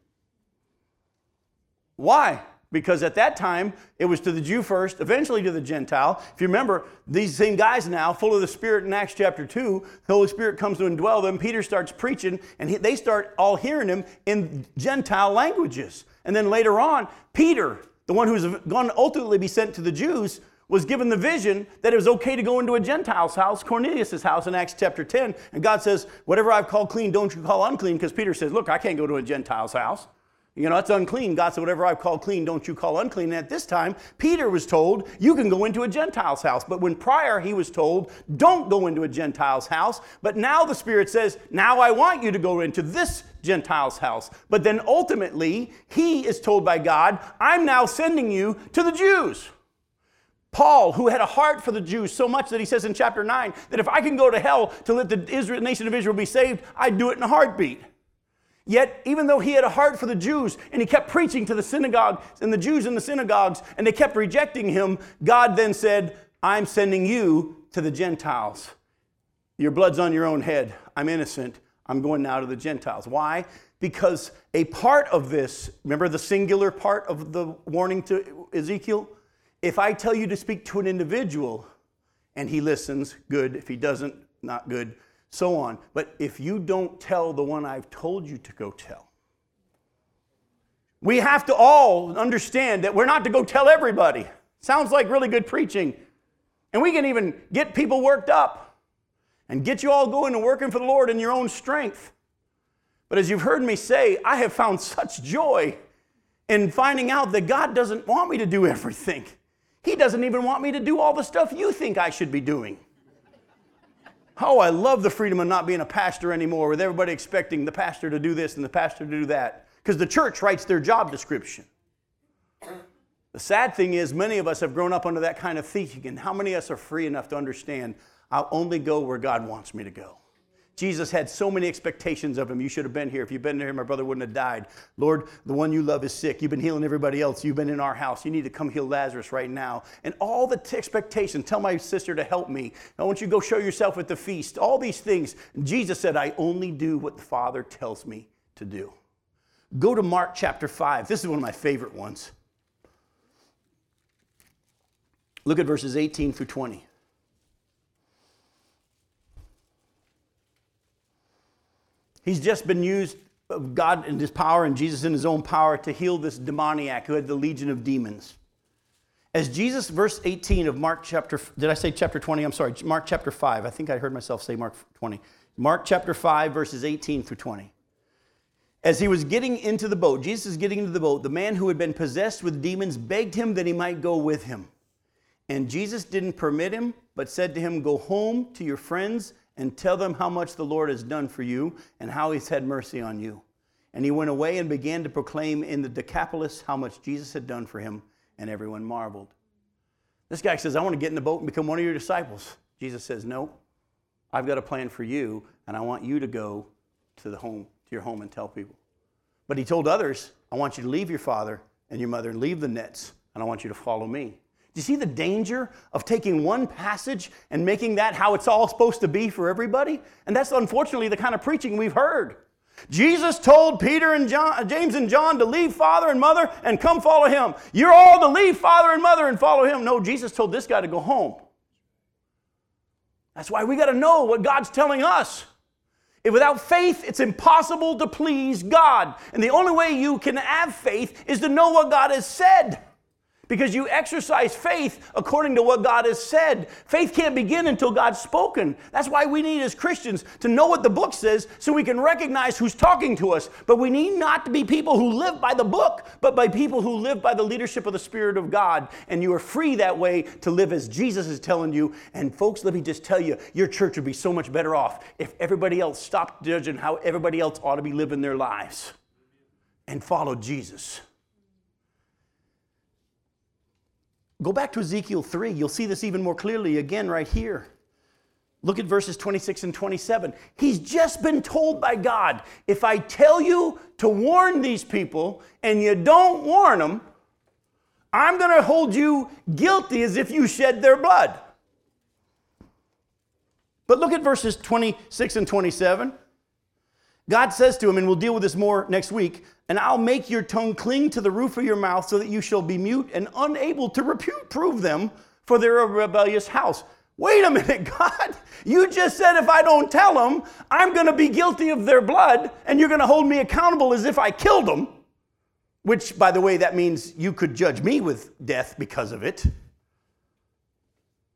S1: Why? Because at that time, it was to the Jew first, eventually to the Gentile. If you remember, these same guys now, full of the Spirit in Acts chapter 2, the Holy Spirit comes to indwell them. Peter starts preaching, and he, they start all hearing him in Gentile languages. And then later on, Peter, the one who's going to ultimately be sent to the Jews, was given the vision that it was okay to go into a Gentile's house, Cornelius' house in Acts chapter 10. And God says, Whatever I've called clean, don't you call unclean. Because Peter says, Look, I can't go to a Gentile's house. You know, it's unclean. God said, Whatever I've called clean, don't you call unclean. And at this time, Peter was told, You can go into a Gentile's house. But when prior he was told, Don't go into a Gentile's house. But now the Spirit says, Now I want you to go into this Gentile's house. But then ultimately, he is told by God, I'm now sending you to the Jews. Paul, who had a heart for the Jews so much that he says in chapter 9 that if I can go to hell to let the Israel, nation of Israel be saved, I'd do it in a heartbeat. Yet, even though he had a heart for the Jews and he kept preaching to the synagogue and the Jews in the synagogues and they kept rejecting him, God then said, I'm sending you to the Gentiles. Your blood's on your own head. I'm innocent. I'm going now to the Gentiles. Why? Because a part of this, remember the singular part of the warning to Ezekiel? If I tell you to speak to an individual and he listens, good. If he doesn't, not good. So on. But if you don't tell the one I've told you to go tell, we have to all understand that we're not to go tell everybody. Sounds like really good preaching. And we can even get people worked up and get you all going and working for the Lord in your own strength. But as you've heard me say, I have found such joy in finding out that God doesn't want me to do everything. He doesn't even want me to do all the stuff you think I should be doing. Oh, I love the freedom of not being a pastor anymore with everybody expecting the pastor to do this and the pastor to do that because the church writes their job description. The sad thing is, many of us have grown up under that kind of thinking, and how many of us are free enough to understand I'll only go where God wants me to go? Jesus had so many expectations of him. You should have been here. If you'd been here, my brother wouldn't have died. Lord, the one you love is sick. You've been healing everybody else. You've been in our house. You need to come heal Lazarus right now. And all the t- expectations. Tell my sister to help me. I want you to go show yourself at the feast. All these things. And Jesus said, I only do what the Father tells me to do. Go to Mark chapter 5. This is one of my favorite ones. Look at verses 18 through 20. He's just been used of God in his power and Jesus in his own power to heal this demoniac who had the legion of demons. As Jesus, verse 18 of Mark chapter, did I say chapter 20? I'm sorry, Mark chapter 5. I think I heard myself say Mark 20. Mark chapter 5, verses 18 through 20. As he was getting into the boat, Jesus is getting into the boat, the man who had been possessed with demons begged him that he might go with him. And Jesus didn't permit him, but said to him, Go home to your friends and tell them how much the Lord has done for you and how he's had mercy on you. And he went away and began to proclaim in the Decapolis how much Jesus had done for him, and everyone marveled. This guy says, I want to get in the boat and become one of your disciples. Jesus says, No, I've got a plan for you, and I want you to go to the home to your home and tell people. But he told others, I want you to leave your father and your mother and leave the nets, and I want you to follow me. Do you see the danger of taking one passage and making that how it's all supposed to be for everybody? And that's unfortunately the kind of preaching we've heard. Jesus told Peter and John, uh, James and John to leave father and mother and come follow him. You're all to leave father and mother and follow him. No, Jesus told this guy to go home. That's why we got to know what God's telling us. If Without faith, it's impossible to please God. And the only way you can have faith is to know what God has said because you exercise faith according to what God has said. Faith can't begin until God's spoken. That's why we need, as Christians, to know what the book says so we can recognize who's talking to us. But we need not to be people who live by the book, but by people who live by the leadership of the Spirit of God. And you are free that way to live as Jesus is telling you. And folks, let me just tell you, your church would be so much better off if everybody else stopped judging how everybody else ought to be living their lives and followed Jesus. Go back to Ezekiel 3. You'll see this even more clearly again right here. Look at verses 26 and 27. He's just been told by God if I tell you to warn these people and you don't warn them, I'm going to hold you guilty as if you shed their blood. But look at verses 26 and 27. God says to him, and we'll deal with this more next week, and I'll make your tongue cling to the roof of your mouth so that you shall be mute and unable to reprove them, for they're a rebellious house. Wait a minute, God. You just said if I don't tell them, I'm going to be guilty of their blood, and you're going to hold me accountable as if I killed them. Which, by the way, that means you could judge me with death because of it.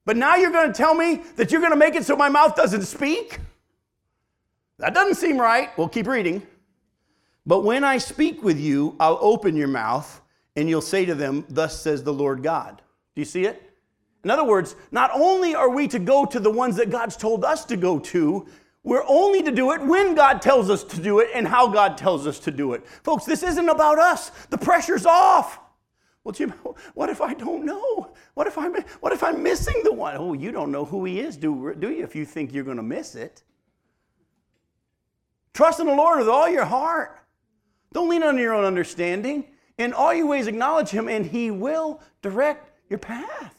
S1: But now you're going to tell me that you're going to make it so my mouth doesn't speak? That doesn't seem right. We'll keep reading. But when I speak with you, I'll open your mouth and you'll say to them, Thus says the Lord God. Do you see it? In other words, not only are we to go to the ones that God's told us to go to, we're only to do it when God tells us to do it and how God tells us to do it. Folks, this isn't about us. The pressure's off. Well, Jim, what if I don't know? What if I'm, what if I'm missing the one? Oh, you don't know who he is, do, do you, if you think you're going to miss it? Trust in the Lord with all your heart. Don't lean on your own understanding. In all your ways, acknowledge Him, and He will direct your path.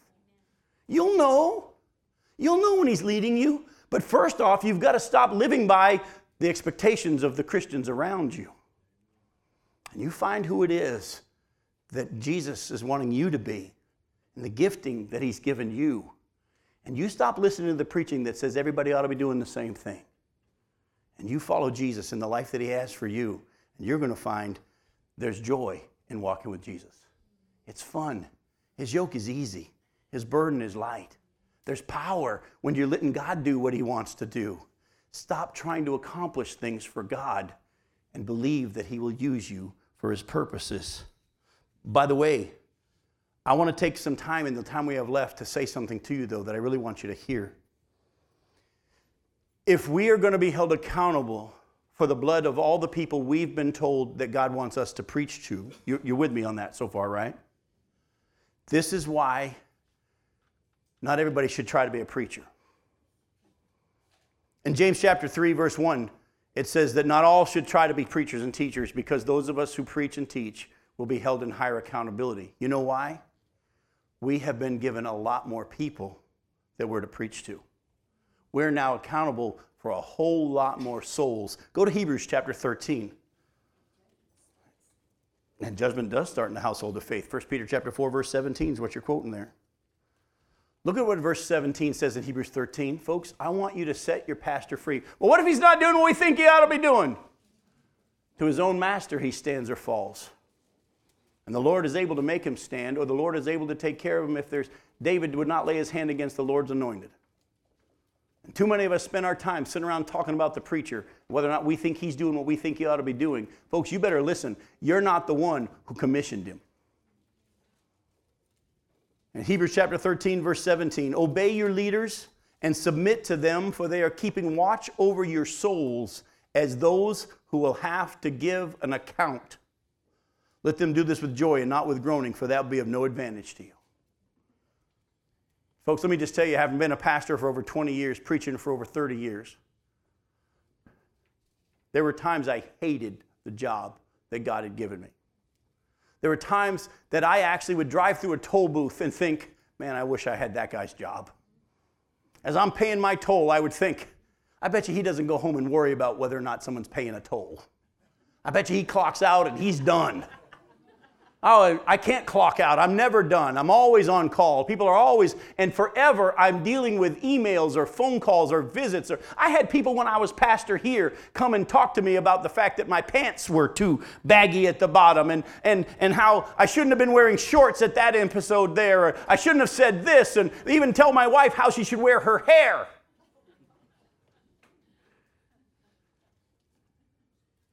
S1: You'll know. You'll know when He's leading you. But first off, you've got to stop living by the expectations of the Christians around you. And you find who it is that Jesus is wanting you to be and the gifting that He's given you. And you stop listening to the preaching that says everybody ought to be doing the same thing and you follow Jesus in the life that He has for you, and you're going to find there's joy in walking with Jesus. It's fun. His yoke is easy, His burden is light. There's power when you're letting God do what He wants to do. Stop trying to accomplish things for God and believe that He will use you for His purposes. By the way, I want to take some time in the time we have left to say something to you, though, that I really want you to hear if we are going to be held accountable for the blood of all the people we've been told that God wants us to preach to, you're with me on that so far, right? This is why not everybody should try to be a preacher. In James chapter 3, verse 1, it says that not all should try to be preachers and teachers because those of us who preach and teach will be held in higher accountability. You know why? We have been given a lot more people that we're to preach to we're now accountable for a whole lot more souls. Go to Hebrews chapter 13. And judgment does start in the household of faith. 1 Peter chapter 4, verse 17 is what you're quoting there. Look at what verse 17 says in Hebrews 13. Folks, I want you to set your pastor free. Well, what if he's not doing what we think he ought to be doing? To his own master he stands or falls. And the Lord is able to make him stand, or the Lord is able to take care of him if there's David would not lay his hand against the Lord's anointed. Too many of us spend our time sitting around talking about the preacher, whether or not we think he's doing what we think he ought to be doing. Folks, you better listen. You're not the one who commissioned him. In Hebrews chapter 13, verse 17, obey your leaders and submit to them, for they are keeping watch over your souls as those who will have to give an account. Let them do this with joy and not with groaning, for that will be of no advantage to you. Folks, let me just tell you, having been a pastor for over 20 years, preaching for over 30 years, there were times I hated the job that God had given me. There were times that I actually would drive through a toll booth and think, man, I wish I had that guy's job. As I'm paying my toll, I would think, I bet you he doesn't go home and worry about whether or not someone's paying a toll. I bet you he clocks out and he's done. Oh, I can't clock out. I'm never done. I'm always on call. People are always, and forever, I'm dealing with emails or phone calls or visits. Or I had people when I was pastor here come and talk to me about the fact that my pants were too baggy at the bottom and, and, and how I shouldn't have been wearing shorts at that episode there. Or I shouldn't have said this, and even tell my wife how she should wear her hair.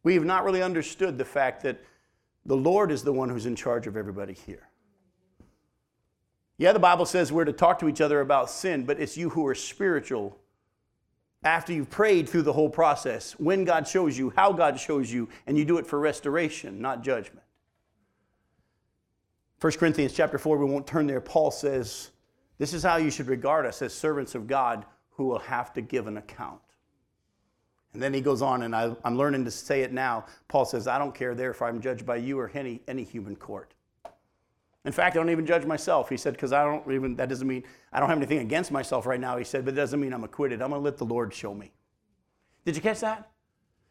S1: We have not really understood the fact that the Lord is the one who's in charge of everybody here. Yeah, the Bible says we're to talk to each other about sin, but it's you who are spiritual after you've prayed through the whole process, when God shows you, how God shows you, and you do it for restoration, not judgment. 1 Corinthians chapter 4, we won't turn there. Paul says, This is how you should regard us as servants of God who will have to give an account. And then he goes on, and I, am learning to say it now. Paul says, I don't care there if I'm judged by you or any, any human court. In fact, I don't even judge myself. He said, because I don't even, that doesn't mean, I don't have anything against myself right now. He said, but it doesn't mean I'm acquitted. I'm going to let the Lord show me. Did you catch that?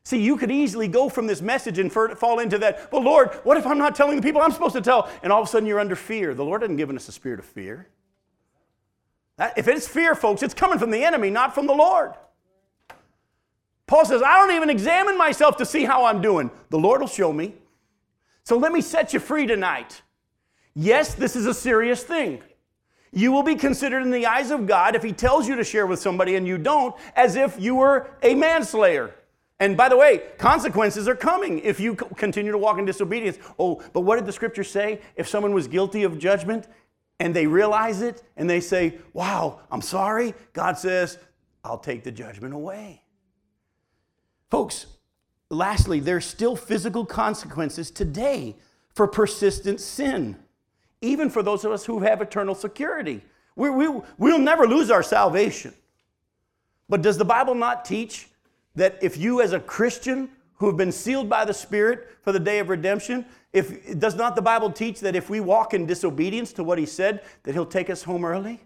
S1: See, you could easily go from this message and fall into that, well, Lord, what if I'm not telling the people I'm supposed to tell? And all of a sudden you're under fear. The Lord hasn't given us a spirit of fear. That, if it's fear, folks, it's coming from the enemy, not from the Lord. Paul says, I don't even examine myself to see how I'm doing. The Lord will show me. So let me set you free tonight. Yes, this is a serious thing. You will be considered in the eyes of God if He tells you to share with somebody and you don't, as if you were a manslayer. And by the way, consequences are coming if you continue to walk in disobedience. Oh, but what did the scripture say? If someone was guilty of judgment and they realize it and they say, Wow, I'm sorry, God says, I'll take the judgment away. Folks, lastly, there's still physical consequences today for persistent sin, even for those of us who have eternal security. We, we, we'll never lose our salvation. But does the Bible not teach that if you, as a Christian who have been sealed by the Spirit for the day of redemption, if does not the Bible teach that if we walk in disobedience to what He said, that He'll take us home early?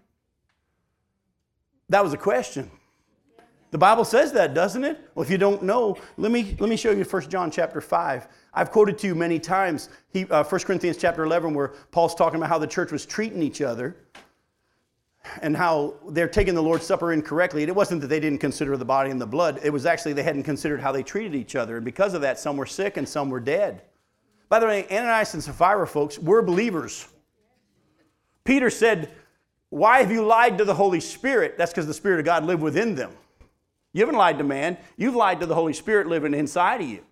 S1: That was a question. The Bible says that, doesn't it? Well, if you don't know, let me, let me show you 1 John chapter 5. I've quoted to you many times he, uh, 1 Corinthians chapter 11, where Paul's talking about how the church was treating each other and how they're taking the Lord's Supper incorrectly. And it wasn't that they didn't consider the body and the blood, it was actually they hadn't considered how they treated each other. And because of that, some were sick and some were dead. By the way, Ananias and Sapphira, folks, were believers. Peter said, Why have you lied to the Holy Spirit? That's because the Spirit of God lived within them. You haven't lied to man, you've lied to the Holy Spirit living inside of you.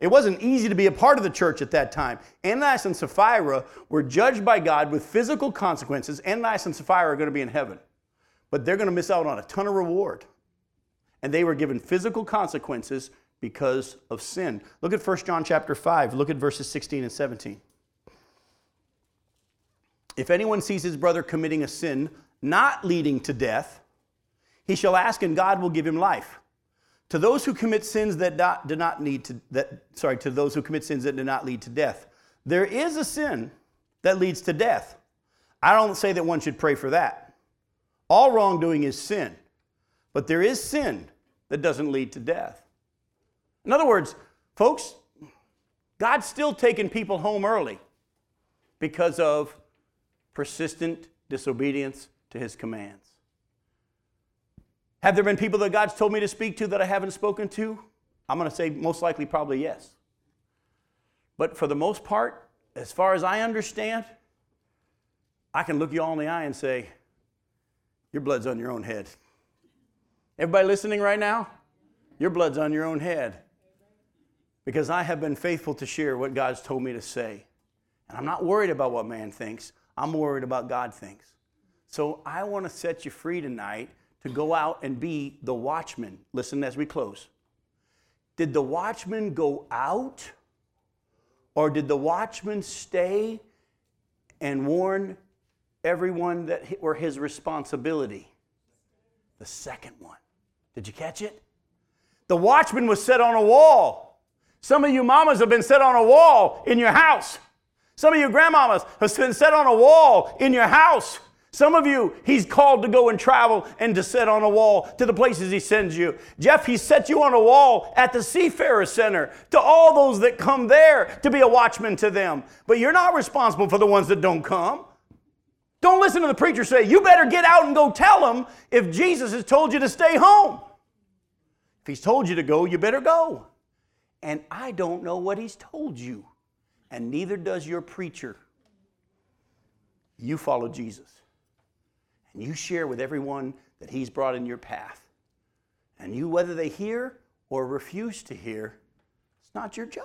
S1: It wasn't easy to be a part of the church at that time. Ananias and Sapphira were judged by God with physical consequences. Ananias and Sapphira are going to be in heaven, but they're going to miss out on a ton of reward. And they were given physical consequences because of sin. Look at 1 John chapter 5. Look at verses 16 and 17. If anyone sees his brother committing a sin not leading to death, he shall ask, and God will give him life. To those who commit sins that do not need to, that, sorry, to those who commit sins that do not lead to death. There is a sin that leads to death. I don't say that one should pray for that. All wrongdoing is sin, but there is sin that doesn't lead to death. In other words, folks, God's still taking people home early because of persistent disobedience to his commands. Have there been people that God's told me to speak to that I haven't spoken to? I'm going to say most likely, probably yes. But for the most part, as far as I understand, I can look you all in the eye and say, Your blood's on your own head. Everybody listening right now? Your blood's on your own head. Because I have been faithful to share what God's told me to say. And I'm not worried about what man thinks, I'm worried about God thinks. So I want to set you free tonight to go out and be the watchman. Listen as we close. Did the watchman go out? Or did the watchman stay and warn everyone that were his responsibility? The second one. Did you catch it? The watchman was set on a wall. Some of you mamas have been set on a wall in your house. Some of you grandmamas have been set on a wall in your house. Some of you, he's called to go and travel and to set on a wall to the places he sends you. Jeff, he set you on a wall at the Seafarer Center to all those that come there to be a watchman to them. But you're not responsible for the ones that don't come. Don't listen to the preacher say, you better get out and go tell them if Jesus has told you to stay home. If he's told you to go, you better go. And I don't know what he's told you, and neither does your preacher. You follow Jesus and you share with everyone that He's brought in your path. And you, whether they hear or refuse to hear, it's not your job.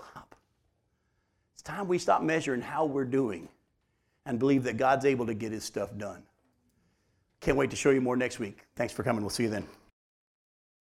S1: It's time we stop measuring how we're doing and believe that God's able to get His stuff done. Can't wait to show you more next week. Thanks for coming. We'll see you then.